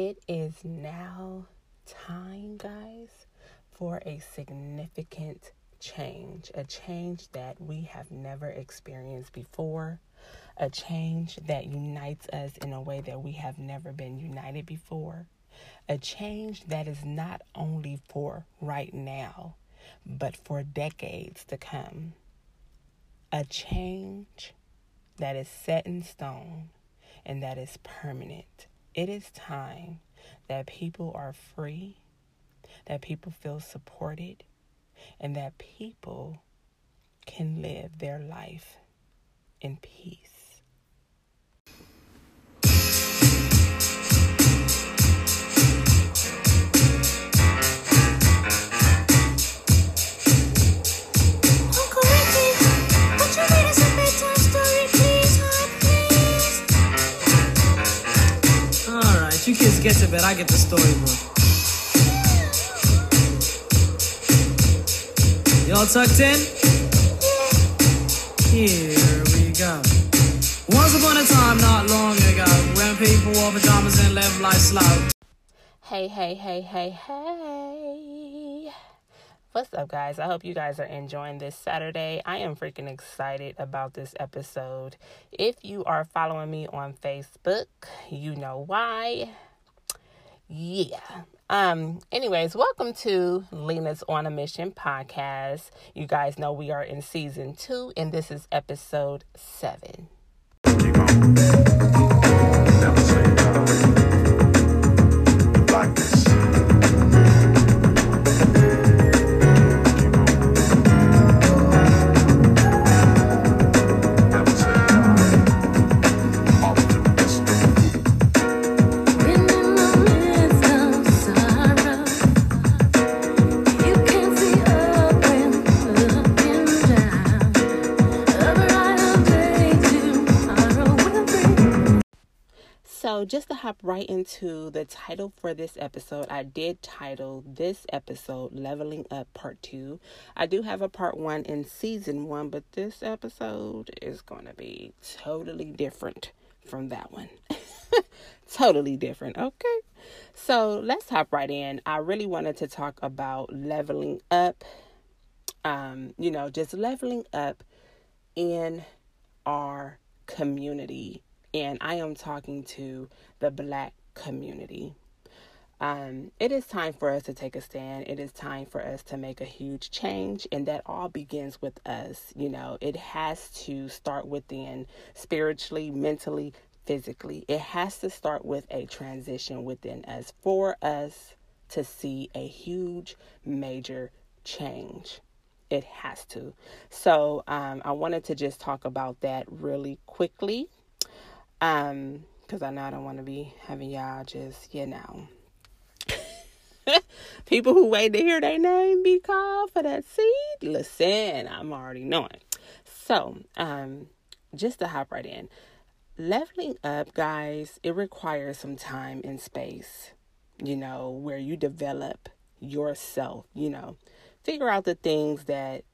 It is now time, guys, for a significant change, a change that we have never experienced before, a change that unites us in a way that we have never been united before, a change that is not only for right now, but for decades to come, a change that is set in stone and that is permanent. It is time that people are free, that people feel supported, and that people can live their life in peace. Get to bed. I get the storybook. Y'all tucked in? Here we go. Once upon a time, not long ago, when people wore pajamas and lived life slow. Hey, hey, hey, hey, hey. What's up, guys? I hope you guys are enjoying this Saturday. I am freaking excited about this episode. If you are following me on Facebook, you know why. Yeah. Um, anyways, welcome to Lena's on a Mission podcast. You guys know we are in season two, and this is episode seven. Hop right into the title for this episode, I did title this episode Leveling Up Part 2. I do have a part 1 in season 1, but this episode is going to be totally different from that one. totally different, okay? So, let's hop right in. I really wanted to talk about leveling up, um, you know, just leveling up in our community and I am talking to the black community. Um, it is time for us to take a stand. It is time for us to make a huge change, and that all begins with us. You know, it has to start within spiritually, mentally, physically. It has to start with a transition within us for us to see a huge, major change. It has to. So, um, I wanted to just talk about that really quickly um, because I know I don't want to be having y'all just, you know, people who wait to hear their name be called for that seed. Listen, I'm already knowing. So, um, just to hop right in, leveling up, guys, it requires some time and space, you know, where you develop yourself, you know, figure out the things that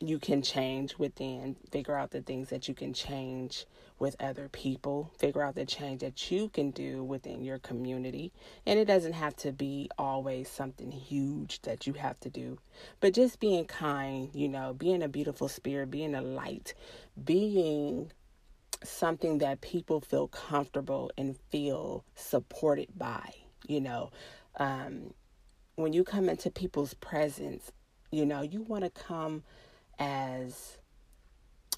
you can change within, figure out the things that you can change with other people, figure out the change that you can do within your community. And it doesn't have to be always something huge that you have to do, but just being kind, you know, being a beautiful spirit, being a light, being something that people feel comfortable and feel supported by, you know. Um, when you come into people's presence, you know, you want to come as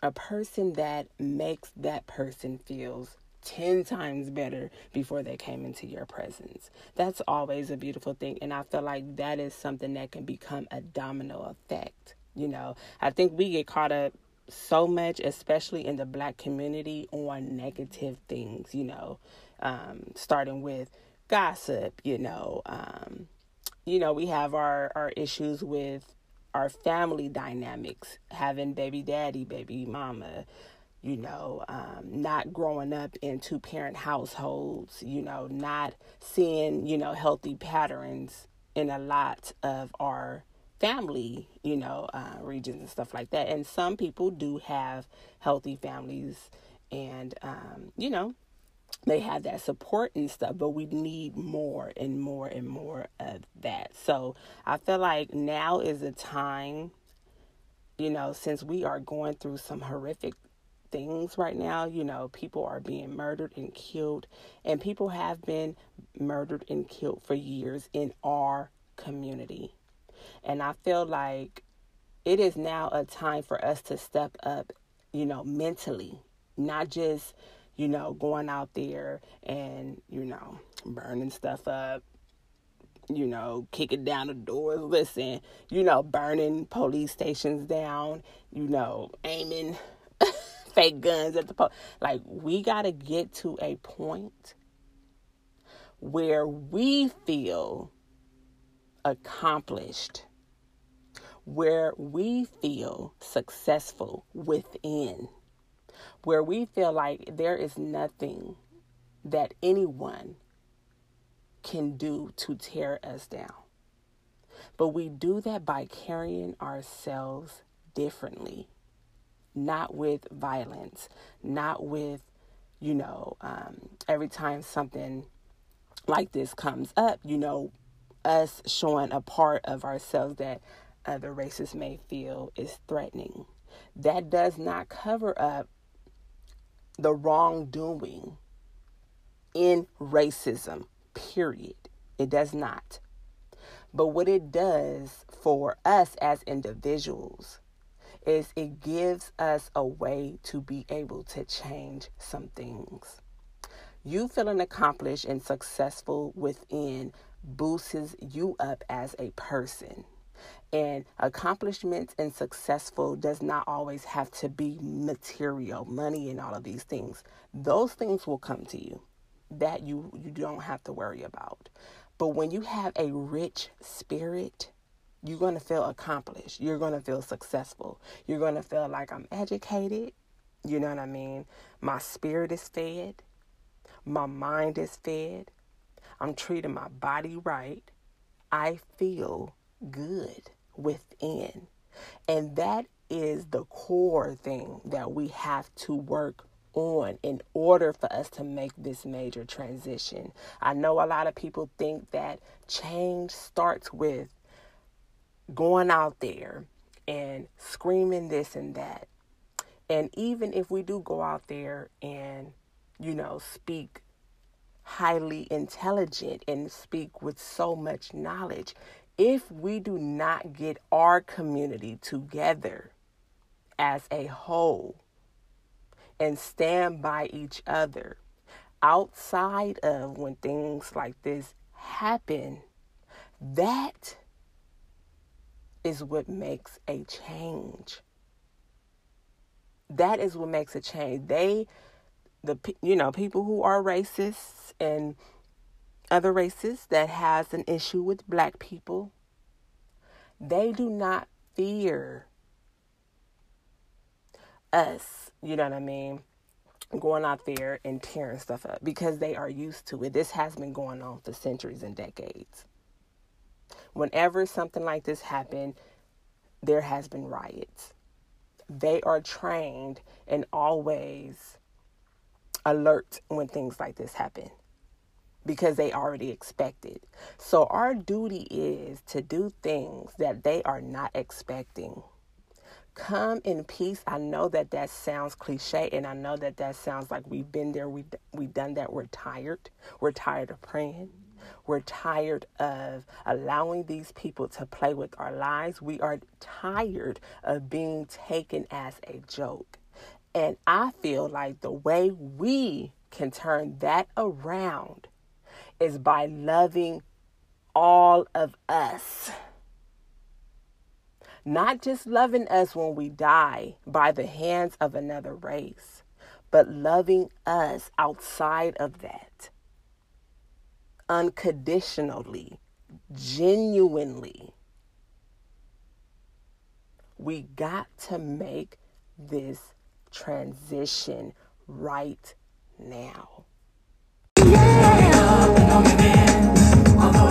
a person that makes that person feels 10 times better before they came into your presence. That's always a beautiful thing. And I feel like that is something that can become a domino effect. You know, I think we get caught up so much, especially in the black community, on negative things, you know, um, starting with gossip, you know, um, you know, we have our, our issues with our family dynamics, having baby daddy, baby mama, you know, um, not growing up in two parent households, you know, not seeing, you know, healthy patterns in a lot of our family, you know, uh, regions and stuff like that. And some people do have healthy families and, um, you know, they have that support and stuff, but we need more and more and more of that. So I feel like now is the time, you know, since we are going through some horrific things right now, you know, people are being murdered and killed, and people have been murdered and killed for years in our community. And I feel like it is now a time for us to step up, you know, mentally, not just you know, going out there and, you know, burning stuff up, you know, kicking down the doors, listen, you know, burning police stations down, you know, aiming fake guns at the po like we got to get to a point where we feel accomplished where we feel successful within where we feel like there is nothing that anyone can do to tear us down. But we do that by carrying ourselves differently, not with violence, not with, you know, um, every time something like this comes up, you know, us showing a part of ourselves that other races may feel is threatening. That does not cover up the wrongdoing in racism, period. It does not. But what it does for us as individuals is it gives us a way to be able to change some things. You feeling accomplished and successful within boosts you up as a person. And accomplishments and successful does not always have to be material, money, and all of these things. Those things will come to you that you, you don't have to worry about. But when you have a rich spirit, you're going to feel accomplished. You're going to feel successful. You're going to feel like I'm educated. You know what I mean? My spirit is fed. My mind is fed. I'm treating my body right. I feel good within. And that is the core thing that we have to work on in order for us to make this major transition. I know a lot of people think that change starts with going out there and screaming this and that. And even if we do go out there and, you know, speak highly intelligent and speak with so much knowledge, if we do not get our community together as a whole and stand by each other outside of when things like this happen, that is what makes a change. That is what makes a change. They, the you know, people who are racists and other races that has an issue with black people, they do not fear us, you know what I mean, going out there and tearing stuff up because they are used to it. This has been going on for centuries and decades. Whenever something like this happened, there has been riots. They are trained and always alert when things like this happen because they already expected. So our duty is to do things that they are not expecting. Come in peace. I know that that sounds cliche and I know that that sounds like we've been there, we we've done that. We're tired. We're tired of praying. We're tired of allowing these people to play with our lives. We are tired of being taken as a joke. And I feel like the way we can turn that around is by loving all of us. Not just loving us when we die by the hands of another race, but loving us outside of that. Unconditionally, genuinely. We got to make this transition right now. Can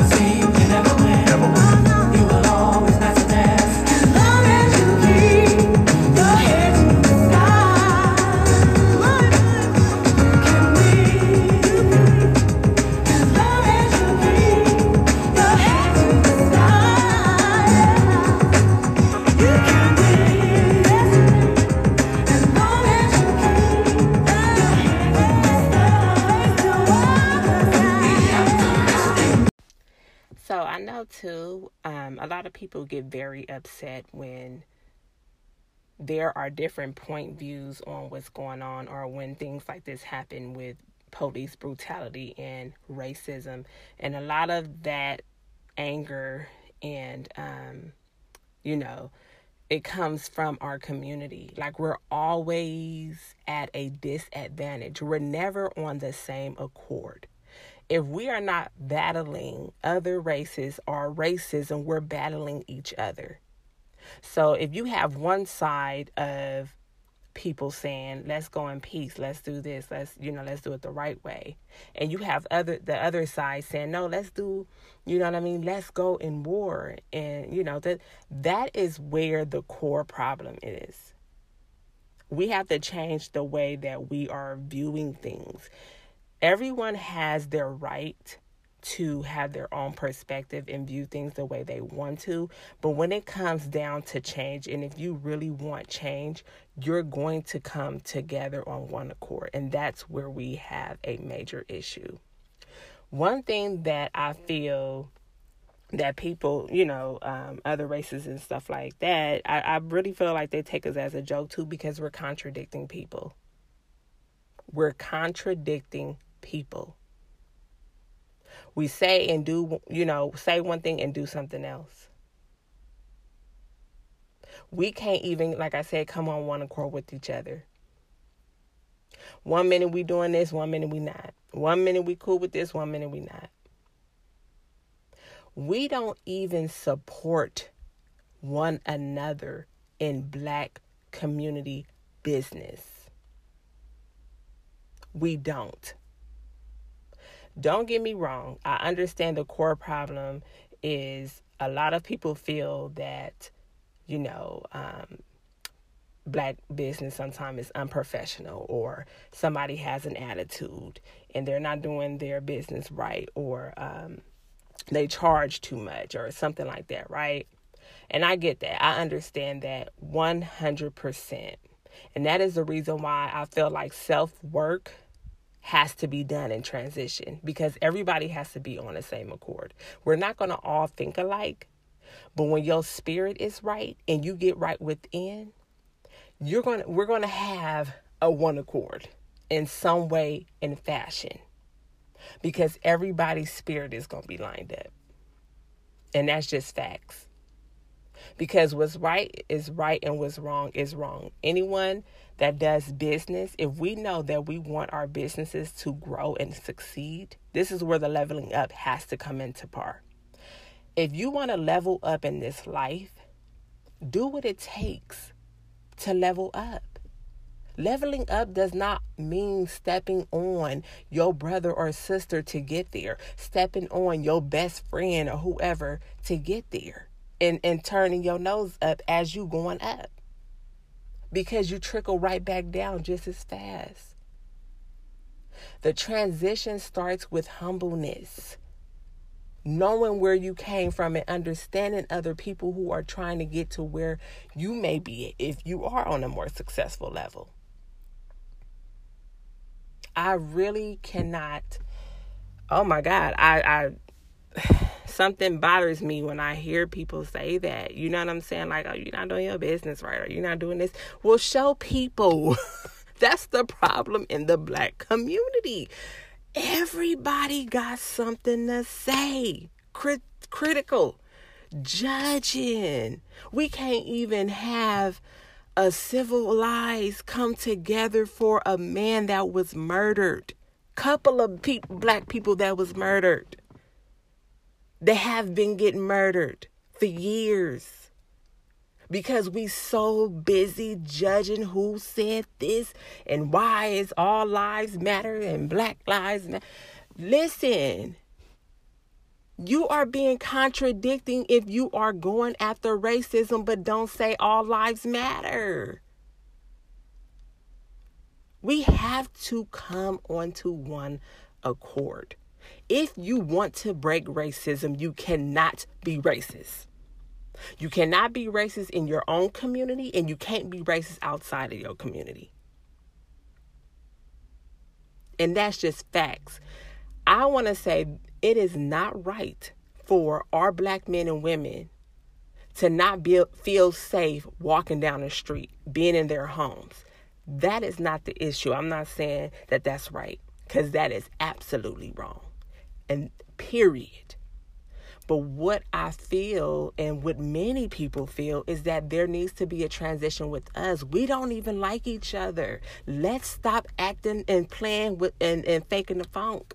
Too, um, a lot of people get very upset when there are different point views on what's going on or when things like this happen with police brutality and racism. And a lot of that anger and, um, you know, it comes from our community. Like we're always at a disadvantage. We're never on the same accord. If we are not battling other races or racism, we're battling each other. So if you have one side of people saying, "Let's go in peace, let's do this, let's you know, let's do it the right way," and you have other the other side saying, "No, let's do, you know what I mean? Let's go in war," and you know that that is where the core problem is. We have to change the way that we are viewing things. Everyone has their right to have their own perspective and view things the way they want to. But when it comes down to change, and if you really want change, you're going to come together on one accord. And that's where we have a major issue. One thing that I feel that people, you know, um, other races and stuff like that, I, I really feel like they take us as a joke too because we're contradicting people. We're contradicting people. We say and do you know say one thing and do something else. We can't even like i said come on one accord with each other. One minute we doing this one minute we not. One minute we cool with this one minute we not. We don't even support one another in black community business. We don't don't get me wrong. I understand the core problem is a lot of people feel that, you know, um, black business sometimes is unprofessional or somebody has an attitude and they're not doing their business right or um, they charge too much or something like that, right? And I get that. I understand that 100%. And that is the reason why I feel like self work has to be done in transition because everybody has to be on the same accord. We're not going to all think alike, but when your spirit is right and you get right within, you're going to we're going to have a one accord in some way and fashion. Because everybody's spirit is going to be lined up. And that's just facts. Because what's right is right and what's wrong is wrong. Anyone that does business, if we know that we want our businesses to grow and succeed, this is where the leveling up has to come into par. If you want to level up in this life, do what it takes to level up. Leveling up does not mean stepping on your brother or sister to get there, stepping on your best friend or whoever to get there, and, and turning your nose up as you going up because you trickle right back down just as fast. The transition starts with humbleness, knowing where you came from and understanding other people who are trying to get to where you may be if you are on a more successful level. I really cannot. Oh my God, I, I something bothers me when I hear people say that. You know what I'm saying? Like, oh, you're not doing your business right, or you're not doing this. Well, show people. That's the problem in the black community. Everybody got something to say. Crit- critical, judging. We can't even have a civilized come together for a man that was murdered. Couple of pe- black people that was murdered. They have been getting murdered for years because we so busy judging who said this and why is all lives matter and black lives matter. Listen, you are being contradicting if you are going after racism but don't say all lives matter. We have to come onto one accord. If you want to break racism, you cannot be racist. You cannot be racist in your own community, and you can't be racist outside of your community. And that's just facts. I want to say it is not right for our black men and women to not be, feel safe walking down the street, being in their homes. That is not the issue. I'm not saying that that's right because that is absolutely wrong. And period. But what I feel and what many people feel is that there needs to be a transition with us. We don't even like each other. Let's stop acting and playing with and, and faking the funk.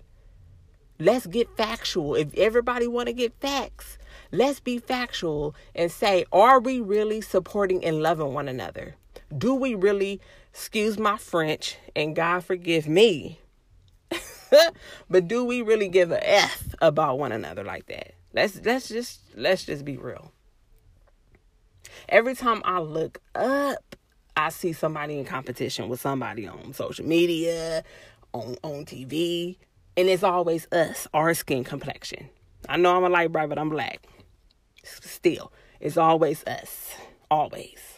Let's get factual. If everybody want to get facts, let's be factual and say, are we really supporting and loving one another? Do we really, excuse my French, and God forgive me, but do we really give a F about one another like that? Let's let's just let's just be real. Every time I look up, I see somebody in competition with somebody on social media, on on TV, and it's always us, our skin complexion. I know I'm a light bright, but I'm black. Still, it's always us, always.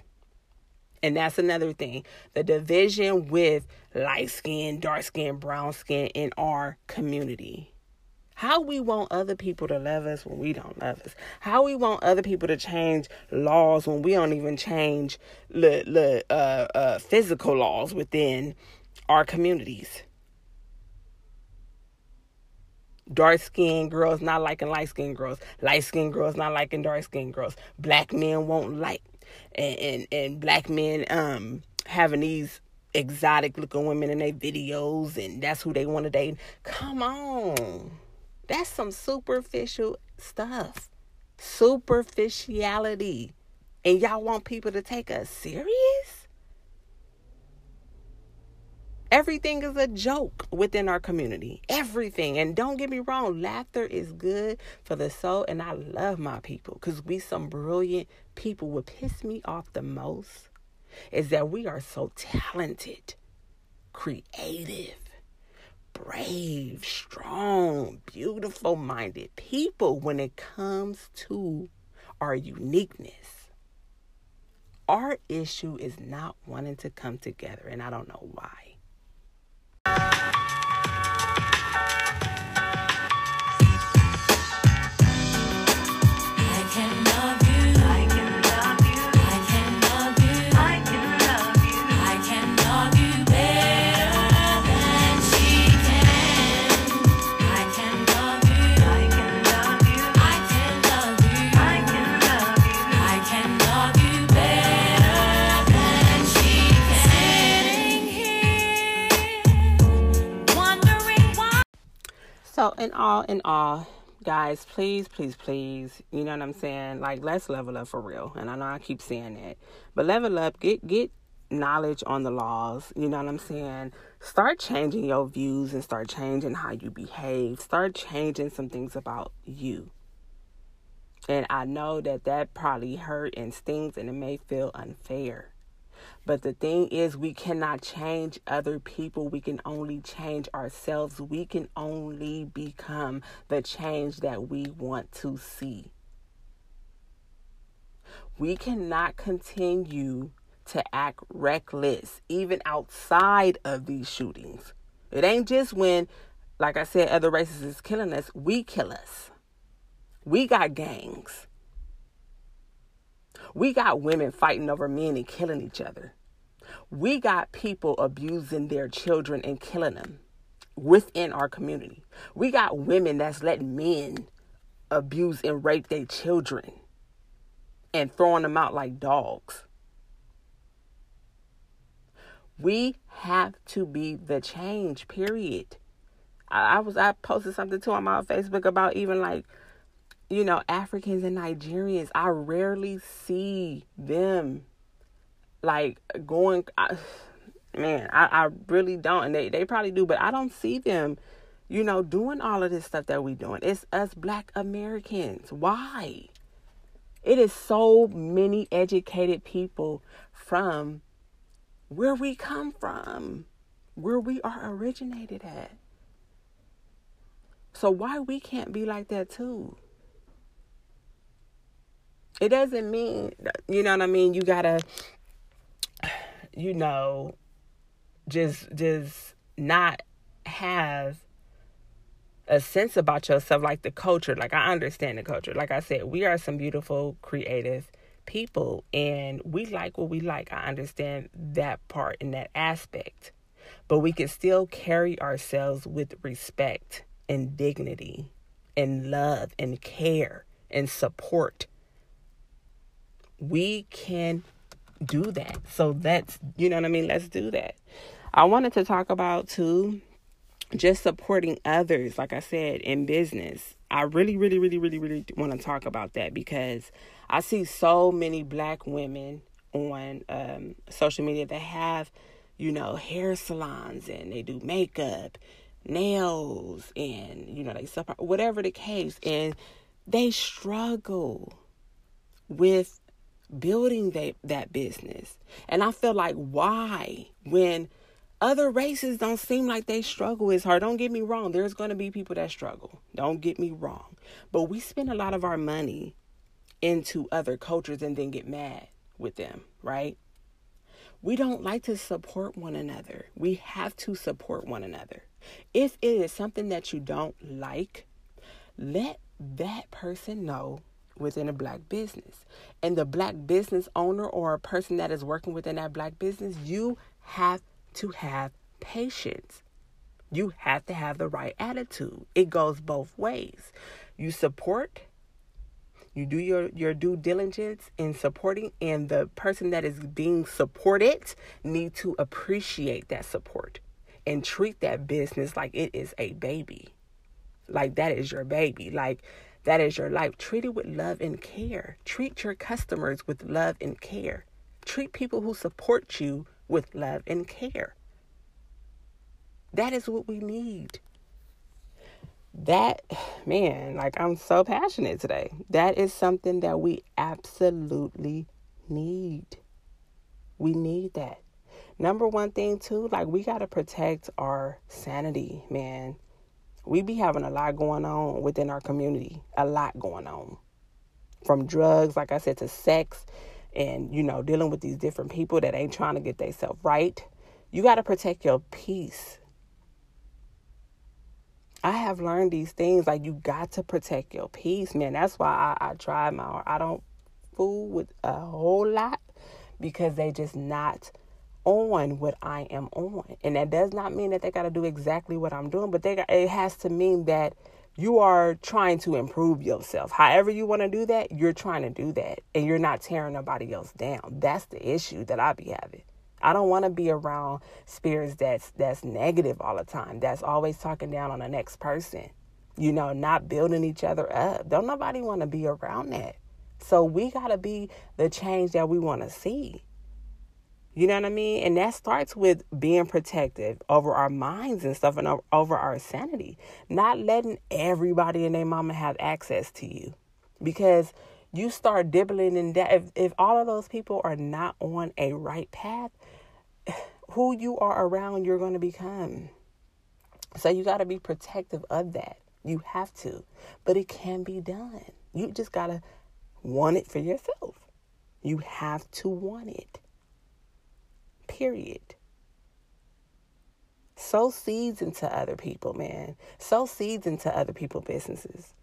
And that's another thing. The division with light skin, dark skin, brown skin in our community. How we want other people to love us when we don't love us. How we want other people to change laws when we don't even change the, the uh, uh, physical laws within our communities. Dark skinned girls not liking light skinned girls. Light skinned girls not liking dark skinned girls. Black men won't like and, and, and black men um having these exotic looking women in their videos and that's who they want to date. Come on. That's some superficial stuff. Superficiality. And y'all want people to take us serious? Everything is a joke within our community. Everything. And don't get me wrong, laughter is good for the soul. And I love my people because we some brilliant people. would piss me off the most is that we are so talented, creative, brave, strong, beautiful minded people when it comes to our uniqueness. Our issue is not wanting to come together, and I don't know why. So, in all, in all, guys, please, please, please, you know what I'm saying? Like, let's level up for real. And I know I keep saying that, but level up, get get knowledge on the laws. You know what I'm saying? Start changing your views and start changing how you behave. Start changing some things about you. And I know that that probably hurt and stings, and it may feel unfair. But the thing is, we cannot change other people. We can only change ourselves. We can only become the change that we want to see. We cannot continue to act reckless, even outside of these shootings. It ain't just when, like I said, other races is killing us, we kill us. We got gangs. We got women fighting over men and killing each other. We got people abusing their children and killing them within our community. We got women that's letting men abuse and rape their children and throwing them out like dogs. We have to be the change, period. I, was I posted something too on my Facebook about even like you know, Africans and Nigerians, I rarely see them like going. I, man, I, I really don't, and they they probably do, but I don't see them, you know, doing all of this stuff that we doing. It's us Black Americans. Why? It is so many educated people from where we come from, where we are originated at. So why we can't be like that too? It doesn't mean you know what I mean. You gotta, you know, just just not have a sense about yourself, like the culture. Like I understand the culture. Like I said, we are some beautiful, creative people, and we like what we like. I understand that part and that aspect, but we can still carry ourselves with respect and dignity, and love and care and support. We can do that. So that's you know what I mean. Let's do that. I wanted to talk about too just supporting others, like I said, in business. I really, really, really, really, really want to talk about that because I see so many black women on um, social media that have, you know, hair salons and they do makeup, nails, and, you know, they support, whatever the case. And they struggle with building they, that business. And I feel like, why? When other races don't seem like they struggle as hard. Don't get me wrong. There's going to be people that struggle. Don't get me wrong. But we spend a lot of our money into other cultures and then get mad with them, right? We don't like to support one another. We have to support one another. If it is something that you don't like, let that person know within a black business. And the black business owner or a person that is working within that black business, you have to have patience. You have to have the right attitude. It goes both ways. You support, you do your, your due diligence in supporting, and the person that is being supported need to appreciate that support and treat that business like it is a baby. Like that is your baby. Like that is your life. Treat it with love and care. Treat your customers with love and care. Treat people who support you with love and care. That is what we need. That, man, like I'm so passionate today. That is something that we absolutely need. We need that. Number one thing, too, like we got to protect our sanity, man. We be having a lot going on within our community, a lot going on. From drugs, like I said, to sex, and you know dealing with these different people that ain't trying to get themselves right. You got to protect your peace. I have learned these things like you got to protect your peace man. That's why i, I try my i don't fool with a whole lot because they just not on what i am on and that does not mean that they got to do exactly what i'm doing but they got, it has to mean that you are trying to improve yourself. However you want to do that, you're trying to do that and you're not tearing nobody else down. That's the issue that I be having. I don't want to be around spirits that's that's negative all the time. That's always talking down on the next person. You know, not building each other up. Don't nobody want to be around that. So we got to be the change that we want to see. You know what I mean? And that starts with being protective over our minds and stuff and over our sanity. Not letting everybody and their mama have access to you. Because you start dibbling in that. If, if all of those people are not on a right path, who you are around, you're going to become. So you got to be protective of that. You have to. But it can be done. You just got to want it for yourself. You have to want it. Period. Sow seeds into other people, man. Sow seeds into other people's businesses.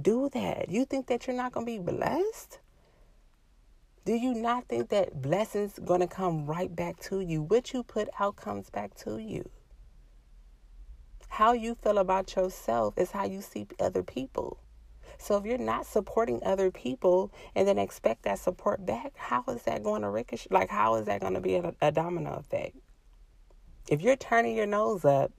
Do that. You think that you're not going to be blessed? Do you not think that blessings going to come right back to you? What you put out comes back to you. How you feel about yourself is how you see other people. So if you're not supporting other people and then expect that support back, how is that going to ricochet? Like, how is that going to be a, a domino effect? If you're turning your nose up,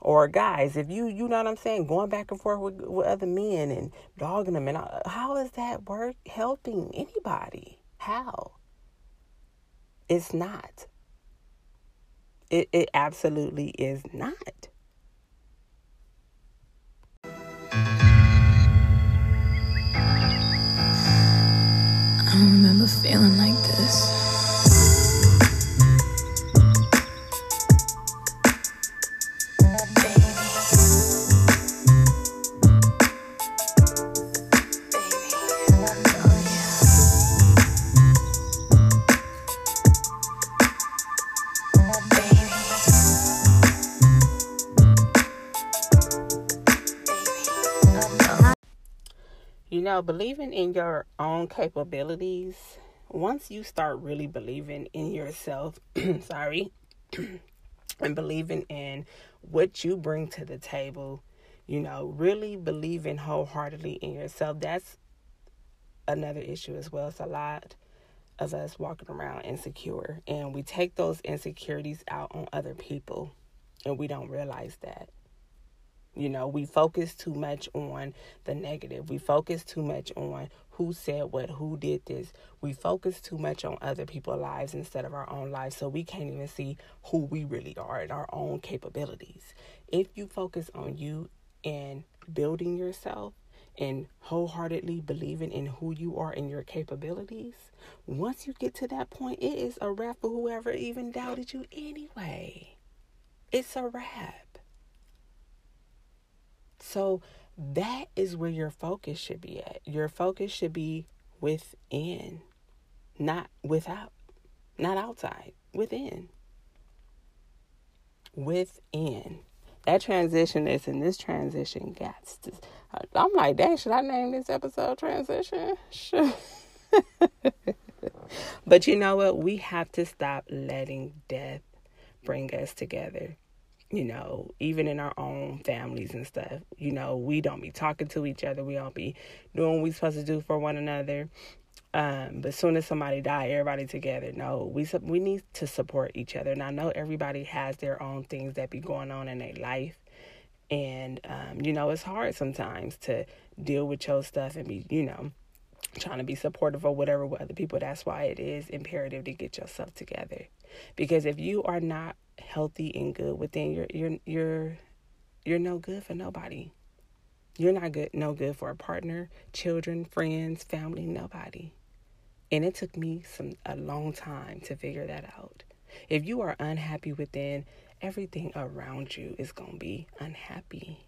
or guys, if you, you know what I'm saying, going back and forth with, with other men and dogging them, and uh, how is that work helping anybody? How? It's not. It, it absolutely is not. I don't remember feeling like this. Know, believing in your own capabilities, once you start really believing in yourself, sorry, and believing in what you bring to the table, you know, really believing wholeheartedly in yourself, that's another issue as well. It's a lot of us walking around insecure, and we take those insecurities out on other people, and we don't realize that. You know, we focus too much on the negative. We focus too much on who said what, who did this. We focus too much on other people's lives instead of our own lives. So we can't even see who we really are and our own capabilities. If you focus on you and building yourself and wholeheartedly believing in who you are and your capabilities, once you get to that point, it is a wrap for whoever even doubted you anyway. It's a wrap. So that is where your focus should be at. Your focus should be within, not without, not outside, within. Within. That transition is in this transition. To, I'm like, dang, should I name this episode transition? Sure. but you know what? We have to stop letting death bring us together you know, even in our own families and stuff, you know, we don't be talking to each other. We don't be doing what we supposed to do for one another. Um, but soon as somebody die, everybody together. No, we we need to support each other. And I know everybody has their own things that be going on in their life, and um, you know, it's hard sometimes to deal with your stuff and be, you know, trying to be supportive or whatever with other people. That's why it is imperative to get yourself together, because if you are not healthy and good within you're you're you're you're no good for nobody. You're not good no good for a partner children friends family nobody. And it took me some a long time to figure that out. If you are unhappy within everything around you is going to be unhappy.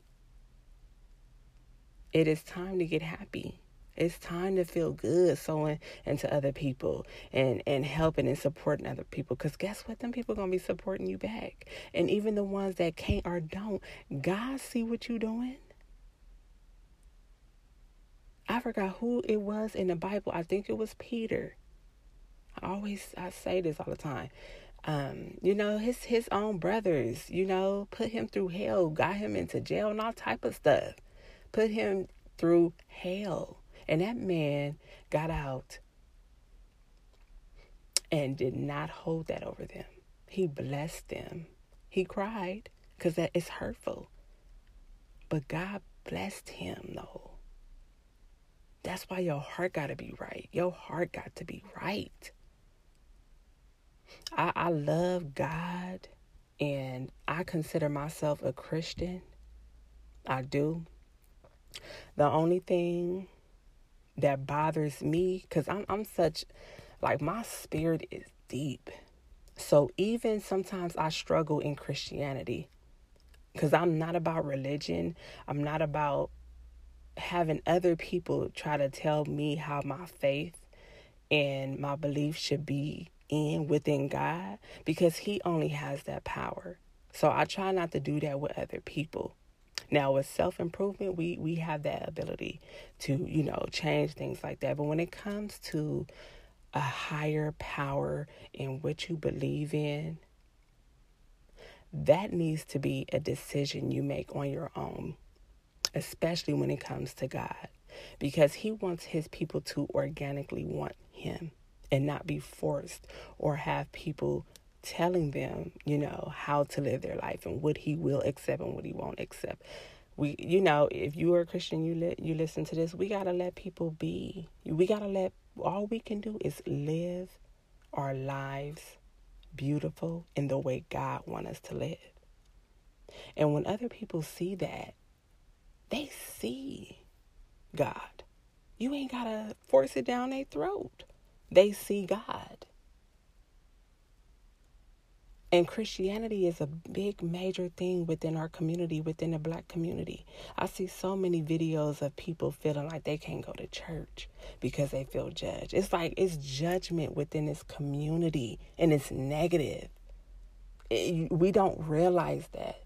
It is time to get happy it's time to feel good sowing into other people and, and helping and supporting other people. Because guess what? Them people going to be supporting you back. And even the ones that can't or don't, God see what you doing. I forgot who it was in the Bible. I think it was Peter. I always I say this all the time. Um, you know, his his own brothers, you know, put him through hell, got him into jail and all type of stuff. Put him through hell. And that man got out and did not hold that over them. He blessed them. He cried because that is hurtful. But God blessed him, though. That's why your heart got to be right. Your heart got to be right. I, I love God and I consider myself a Christian. I do. The only thing that bothers me because I'm I'm such like my spirit is deep. So even sometimes I struggle in Christianity because I'm not about religion. I'm not about having other people try to tell me how my faith and my belief should be in within God because he only has that power. So I try not to do that with other people. Now with self improvement, we we have that ability to you know change things like that. But when it comes to a higher power in what you believe in, that needs to be a decision you make on your own, especially when it comes to God, because He wants His people to organically want Him and not be forced or have people telling them, you know, how to live their life and what he will accept and what he won't accept. We, you know, if you are a Christian, you let you listen to this. We gotta let people be. We gotta let. All we can do is live our lives beautiful in the way God wants us to live. And when other people see that, they see God. You ain't gotta force it down their throat. They see God. And Christianity is a big, major thing within our community, within the black community. I see so many videos of people feeling like they can't go to church because they feel judged. It's like it's judgment within this community and it's negative. It, we don't realize that.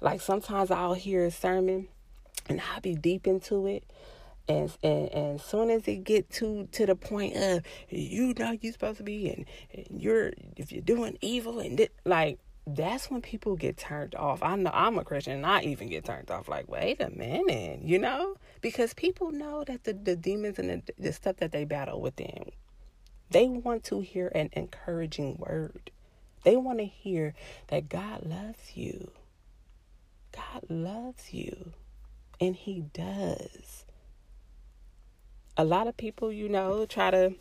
Like sometimes I'll hear a sermon and I'll be deep into it And, and soon as it get to to the point of you know you're supposed to be and, and you're if you're doing evil and thi- like that's when people get turned off. I know I'm a Christian and I even get turned off. Like, wait a minute, you know? Because people know that the, the demons and the, the stuff that they battle within, they want to hear an encouraging word. They want to hear that God loves you. God loves you. And He does. A lot of people, you know, try to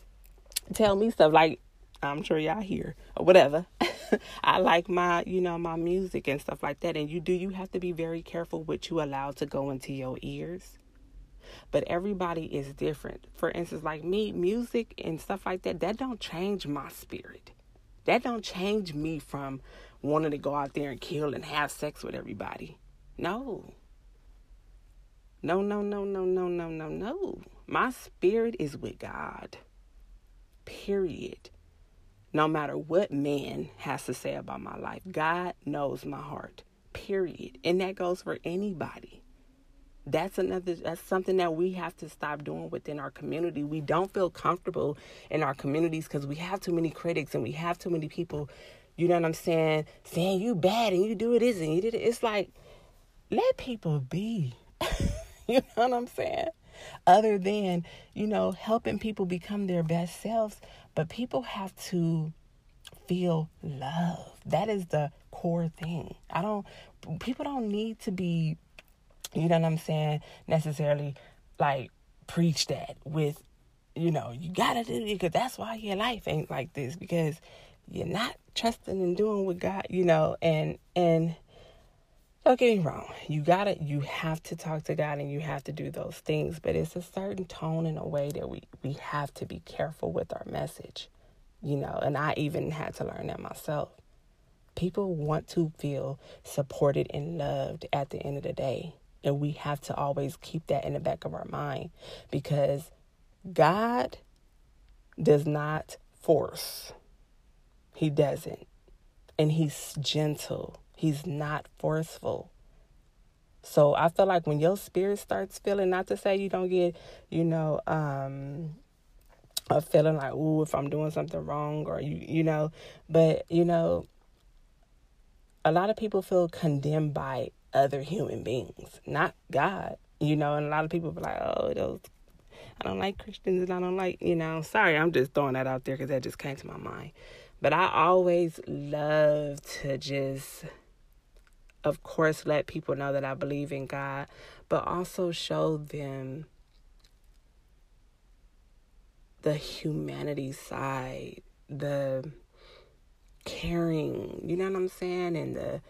tell me stuff like, I'm sure y'all hear or whatever. I like my, you know, my music and stuff like that. And you do, you have to be very careful what you allow to go into your ears. But everybody is different. For instance, like me, music and stuff like that, that don't change my spirit. That don't change me from wanting to go out there and kill and have sex with everybody. No. No, no, no, no, no, no, no, no. My spirit is with God. Period no matter what man has to say about my life. God knows my heart. Period. And that goes for anybody. That's another that's something that we have to stop doing within our community. We don't feel comfortable in our communities because we have too many critics and we have too many people, you know what I'm saying, saying you bad and you do this and you did it. It's like let people be. you know what I'm saying? Other than, you know, helping people become their best selves, but people have to feel love. That is the core thing. I don't people don't need to be you know what I'm saying, necessarily like preach that with you know, you gotta do it because that's why your life ain't like this because you're not trusting and doing what God, you know, and and don't get me wrong. You gotta, you have to talk to God and you have to do those things, but it's a certain tone and a way that we we have to be careful with our message, you know. And I even had to learn that myself. People want to feel supported and loved at the end of the day, and we have to always keep that in the back of our mind because God does not force. He doesn't, and He's gentle. He's not forceful. So I feel like when your spirit starts feeling, not to say you don't get, you know, um, a feeling like, ooh, if I'm doing something wrong or you, you know, but you know, a lot of people feel condemned by other human beings, not God, you know, and a lot of people be like, oh, those, I don't like Christians and I don't like, you know, sorry, I'm just throwing that out there because that just came to my mind. But I always love to just of course, let people know that I believe in God, but also show them the humanity side, the caring, you know what I'm saying? And the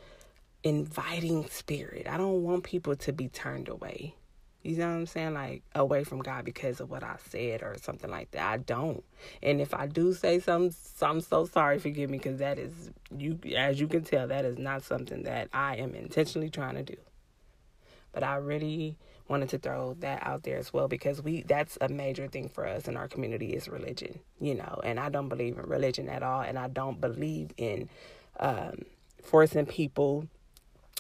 inviting spirit. I don't want people to be turned away. You know what I'm saying? Like away from God because of what I said or something like that. I don't. And if I do say something, I'm so sorry. Forgive me because that is you. As you can tell, that is not something that I am intentionally trying to do. But I really wanted to throw that out there as well because we that's a major thing for us in our community is religion. You know, and I don't believe in religion at all, and I don't believe in um, forcing people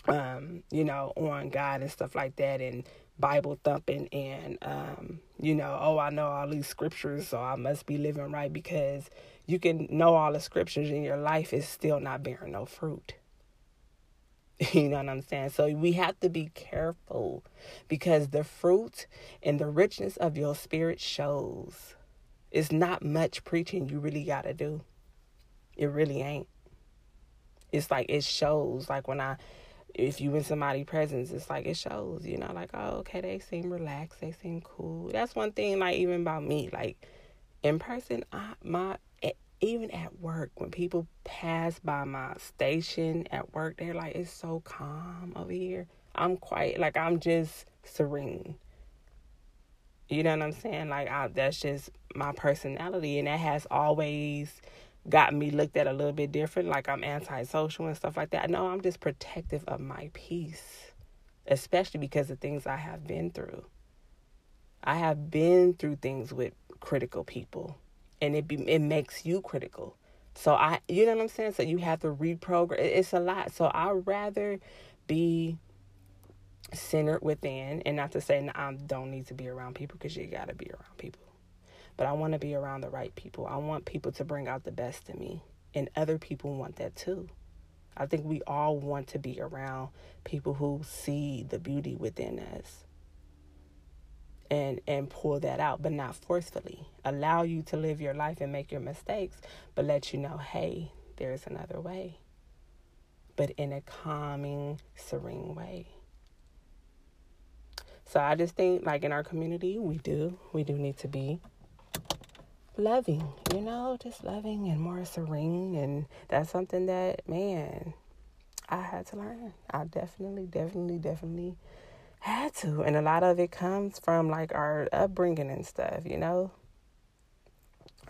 um, you know, on God and stuff like that and Bible thumping and um, you know, oh I know all these scriptures, so I must be living right because you can know all the scriptures and your life is still not bearing no fruit. You know what I'm saying? So we have to be careful because the fruit and the richness of your spirit shows. It's not much preaching you really got to do. It really ain't. It's like it shows. Like when I if you in somebody's presence, it's like it shows, you know, like, oh, okay, they seem relaxed, they seem cool. That's one thing, like, even about me, like, in person, I, my, even at work, when people pass by my station at work, they're like, it's so calm over here. I'm quiet, like, I'm just serene. You know what I'm saying? Like, I, that's just my personality, and that has always got me looked at a little bit different, like I'm antisocial and stuff like that. No, I'm just protective of my peace, especially because of things I have been through. I have been through things with critical people, and it be, it makes you critical. So I, you know what I'm saying. So you have to reprogram. It's a lot. So I rather be centered within and not to say i don't need to be around people because you got to be around people but i want to be around the right people. I want people to bring out the best in me and other people want that too. I think we all want to be around people who see the beauty within us and and pull that out but not forcefully. Allow you to live your life and make your mistakes but let you know hey there's another way but in a calming serene way. So i just think like in our community we do we do need to be loving you know just loving and more serene and that's something that man i had to learn. I definitely definitely definitely had to and a lot of it comes from like our upbringing and stuff you know?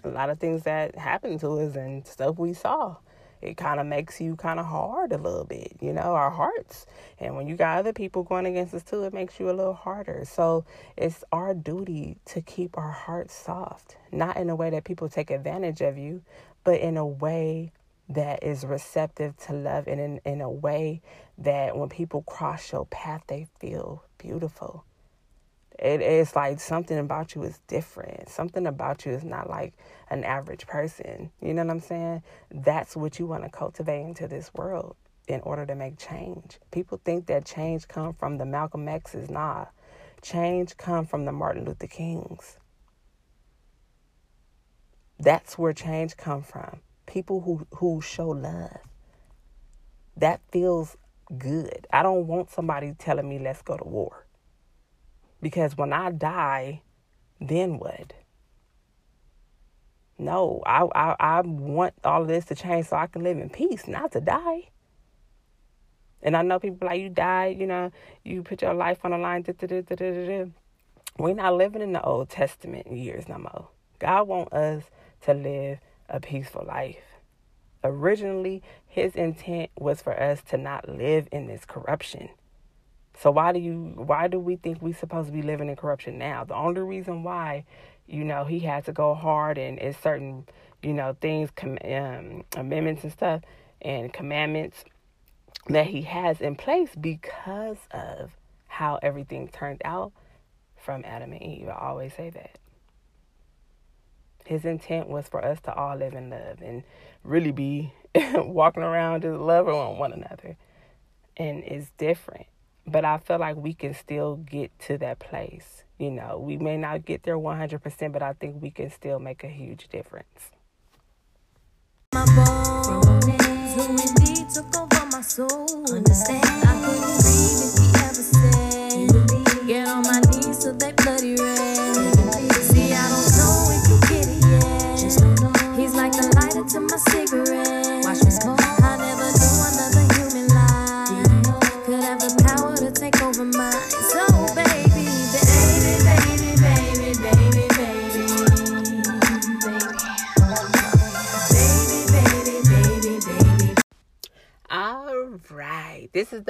A lot of things that happened to us and stuff we saw it kind of makes you kind of hard a little bit you know our hearts and when you got other people going against us too it makes you a little harder so it's our duty to keep our hearts soft not in a way that people take advantage of you but in a way that is receptive to love and in, in a way that when people cross your path, they feel beautiful. It is like something about you is different. Something about you is not like an average person. You know what I'm saying? That's what you want to cultivate into this world in order to make change. People think that change come from the Malcolm X's. Nah, change come from the Martin Luther Kings. That's where change come from people who who show love that feels good i don't want somebody telling me let's go to war because when i die then what no i i, I want all of this to change so i can live in peace not to die and i know people like you died you know you put your life on the line da, da, da, da, da, da. we're not living in the old testament years no more god want us to live a peaceful life. Originally, his intent was for us to not live in this corruption. So why do you why do we think we're supposed to be living in corruption now? The only reason why, you know, he had to go hard and it's certain, you know, things um, amendments and stuff and commandments that he has in place because of how everything turned out from Adam and Eve. I always say that. His intent was for us to all live in love and really be walking around just loving on one another. And it's different. But I feel like we can still get to that place. You know, we may not get there 100%, but I think we can still make a huge difference. my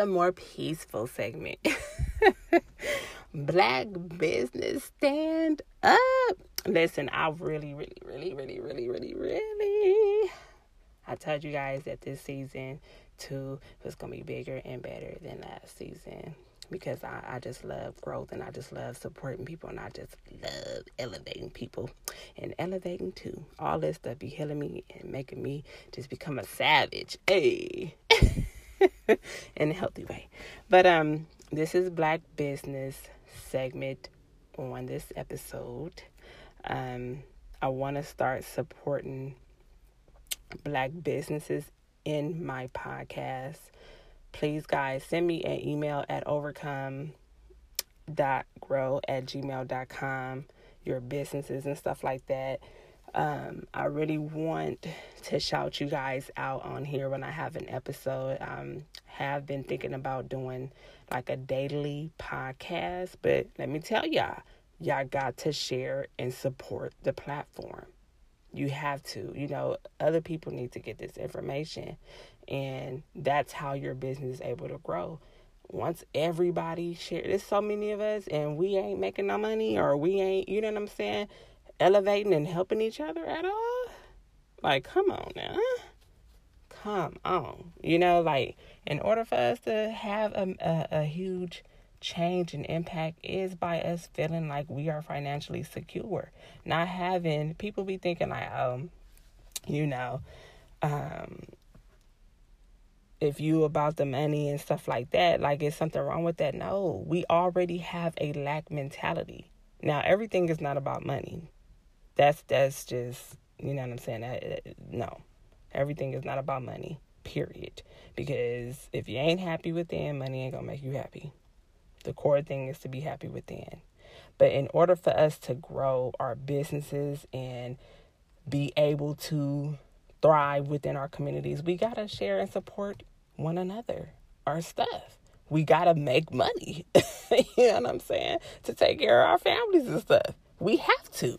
the more peaceful segment. Black business stand up. Listen, I really, really, really, really, really, really, really. I told you guys that this season two was gonna be bigger and better than last season because I, I just love growth and I just love supporting people and I just love elevating people and elevating too. All this stuff be healing me and making me just become a savage. Hey. in a healthy way. But um this is Black Business segment on this episode. Um I want to start supporting black businesses in my podcast. Please guys send me an email at overcome dot grow at gmail.com your businesses and stuff like that um, i really want to shout you guys out on here when i have an episode. Um, have been thinking about doing like a daily podcast but let me tell y'all y'all got to share and support the platform. You have to you know other people need to get this information and that's how your business is able to grow. Once everybody share there's so many of us and we ain't making no money or we ain't you know what i'm saying elevating and helping each other at all like come on now come on you know like in order for us to have a, a, a huge change and impact is by us feeling like we are financially secure. Not having people be thinking like, um, you know, um, if you about the money and stuff like that, like is something wrong with that? No, we already have a lack mentality. Now everything is not about money. That's that's just you know what I'm saying. No, everything is not about money. Period. Because if you ain't happy within, money ain't gonna make you happy. The core thing is to be happy within. But in order for us to grow our businesses and be able to thrive within our communities, we got to share and support one another, our stuff. We got to make money, you know what I'm saying, to take care of our families and stuff. We have to.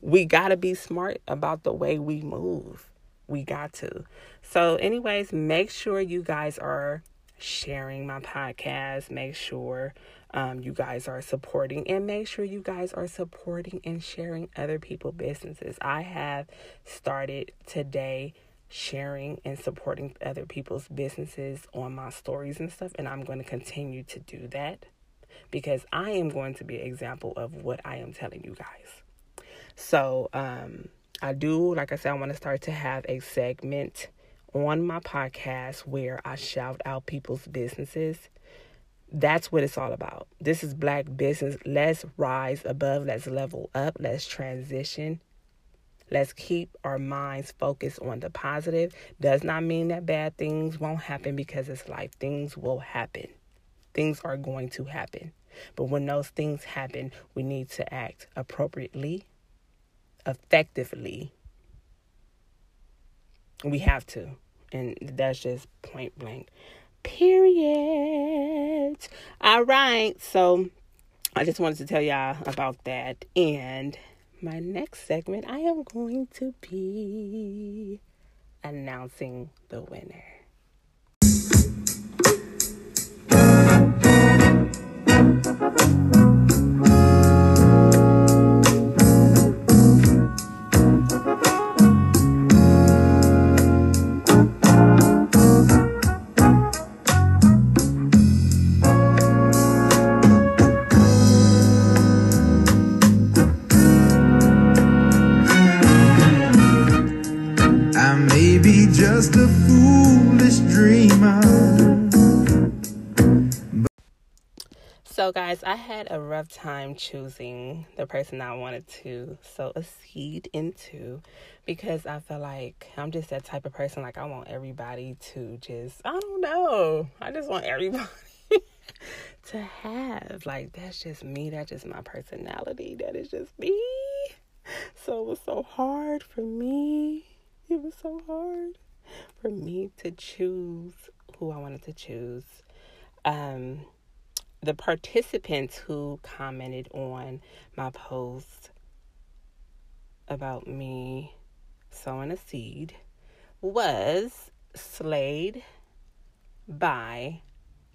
We got to be smart about the way we move. We got to. So, anyways, make sure you guys are sharing my podcast. Make sure um, you guys are supporting and make sure you guys are supporting and sharing other people's businesses. I have started today sharing and supporting other people's businesses on my stories and stuff, and I'm going to continue to do that because I am going to be an example of what I am telling you guys. So, um, I do, like I said, I want to start to have a segment on my podcast where I shout out people's businesses. That's what it's all about. This is black business. Let's rise above, let's level up, let's transition. Let's keep our minds focused on the positive. Does not mean that bad things won't happen because it's life. Things will happen. Things are going to happen. But when those things happen, we need to act appropriately, effectively. We have to. And that's just point blank. Period. All right. So I just wanted to tell y'all about that. And my next segment, I am going to be announcing the winner. I just a foolish dreamer. So, guys, I had a rough time choosing the person I wanted to sow a seed into because I feel like I'm just that type of person. Like, I want everybody to just, I don't know, I just want everybody to have. Like, that's just me. That's just my personality. That is just me. So, it was so hard for me. It was so hard for me to choose who I wanted to choose. Um, the participants who commented on my post about me sowing a seed was Slade by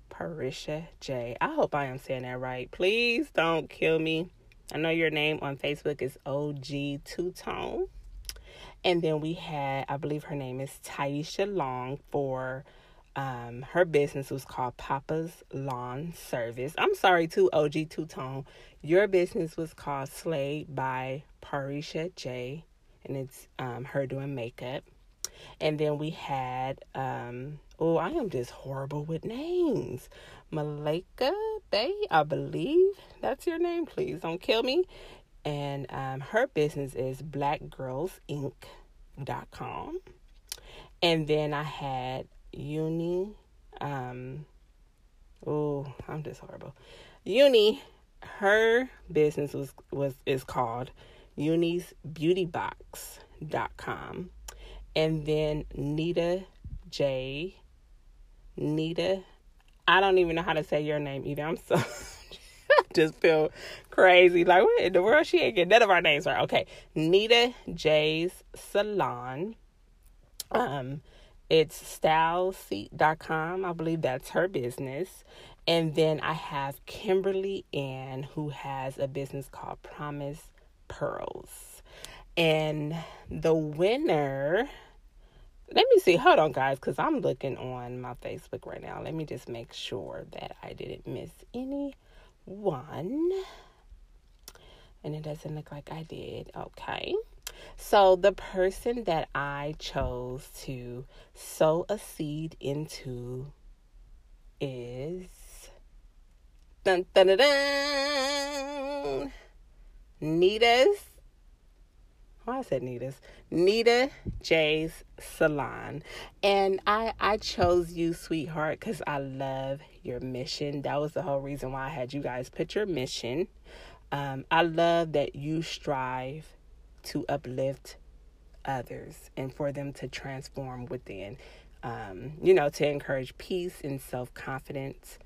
Parisha J. I hope I am saying that right. Please don't kill me. I know your name on Facebook is OG Two Tone. And then we had, I believe her name is Taisha Long for um, her business was called Papa's Lawn Service. I'm sorry too, OG Two Tone. Your business was called Slade by Parisha J, and it's um, her doing makeup. And then we had, um, oh, I am just horrible with names. Malika Bay, I believe that's your name. Please don't kill me. And um, her business is blackgirlsinc.com. And then I had Uni, um, oh, I'm just horrible. Uni, her business was was is called Uni's Beauty Box.com. And then Nita J. Nita, I don't even know how to say your name either. I'm so just feel crazy. Like, what in the world? She ain't getting none of our names right. Okay. Nita J's Salon. Um, it's styleseat.com. I believe that's her business. And then I have Kimberly Ann, who has a business called Promise Pearls. And the winner let me see. Hold on, guys, because I'm looking on my Facebook right now. Let me just make sure that I didn't miss any one. And it doesn't look like I did. Okay. So the person that I chose to sow a seed into is dun dun dun dun Nita's oh, I said Nita's Nita J's Salon, and I I chose you, sweetheart, because I love your mission. That was the whole reason why I had you guys put your mission. Um, I love that you strive to uplift others and for them to transform within. Um, you know, to encourage peace and self confidence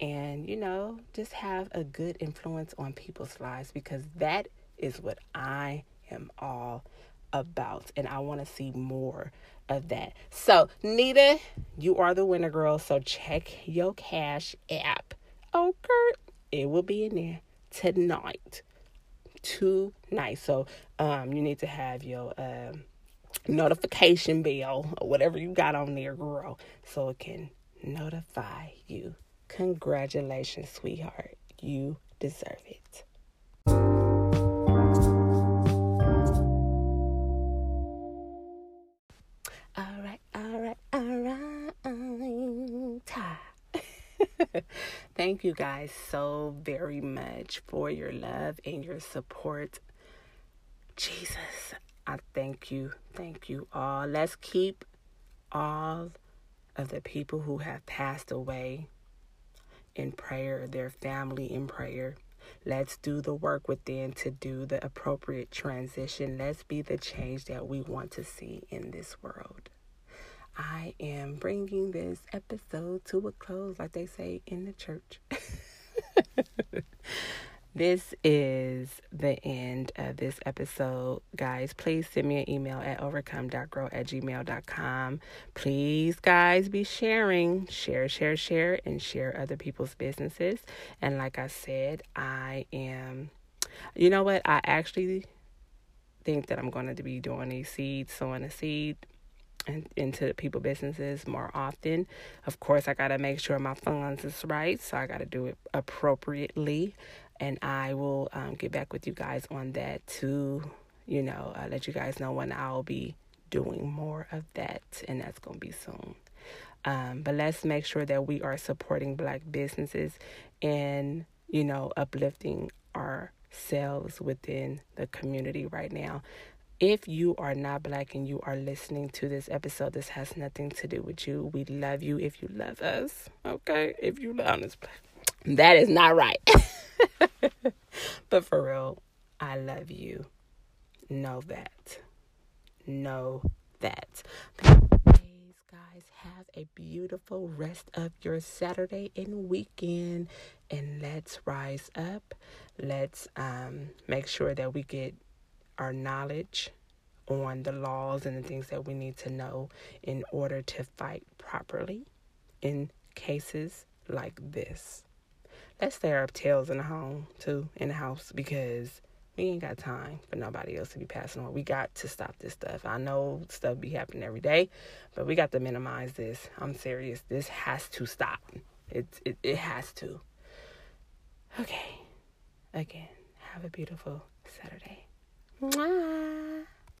and, you know, just have a good influence on people's lives because that is what I am all about. And I want to see more of that. So, Nita, you are the winner, girl. So, check your cash app. Okay. It will be in there tonight. Tonight. So, um, you need to have your, um, notification bell or whatever you got on there, girl, so it can notify you. Congratulations, sweetheart. You deserve it. Thank you guys so very much for your love and your support. Jesus, I thank you. Thank you all. Let's keep all of the people who have passed away in prayer, their family in prayer. Let's do the work within to do the appropriate transition. Let's be the change that we want to see in this world. I am bringing this episode to a close, like they say in the church. this is the end of this episode. Guys, please send me an email at overcome.grow at gmail.com. Please, guys, be sharing. Share, share, share, and share other people's businesses. And like I said, I am, you know what? I actually think that I'm going to be doing a seed, sowing a seed and into people businesses more often. Of course, I got to make sure my funds is right, so I got to do it appropriately, and I will um, get back with you guys on that to, you know, uh, let you guys know when I'll be doing more of that, and that's gonna be soon. Um, but let's make sure that we are supporting Black businesses and you know uplifting ourselves within the community right now. If you are not black and you are listening to this episode, this has nothing to do with you. We love you if you love us. Okay? If you love us, that is not right. but for real, I love you. Know that. Know that. Please, guys, have a beautiful rest of your Saturday and weekend. And let's rise up. Let's um, make sure that we get our knowledge on the laws and the things that we need to know in order to fight properly in cases like this. Let's stay our tails in the home too, in the house, because we ain't got time for nobody else to be passing on. We got to stop this stuff. I know stuff be happening every day, but we got to minimize this. I'm serious. This has to stop. It it, it has to. Okay. Again, have a beautiful Saturday. Mwah.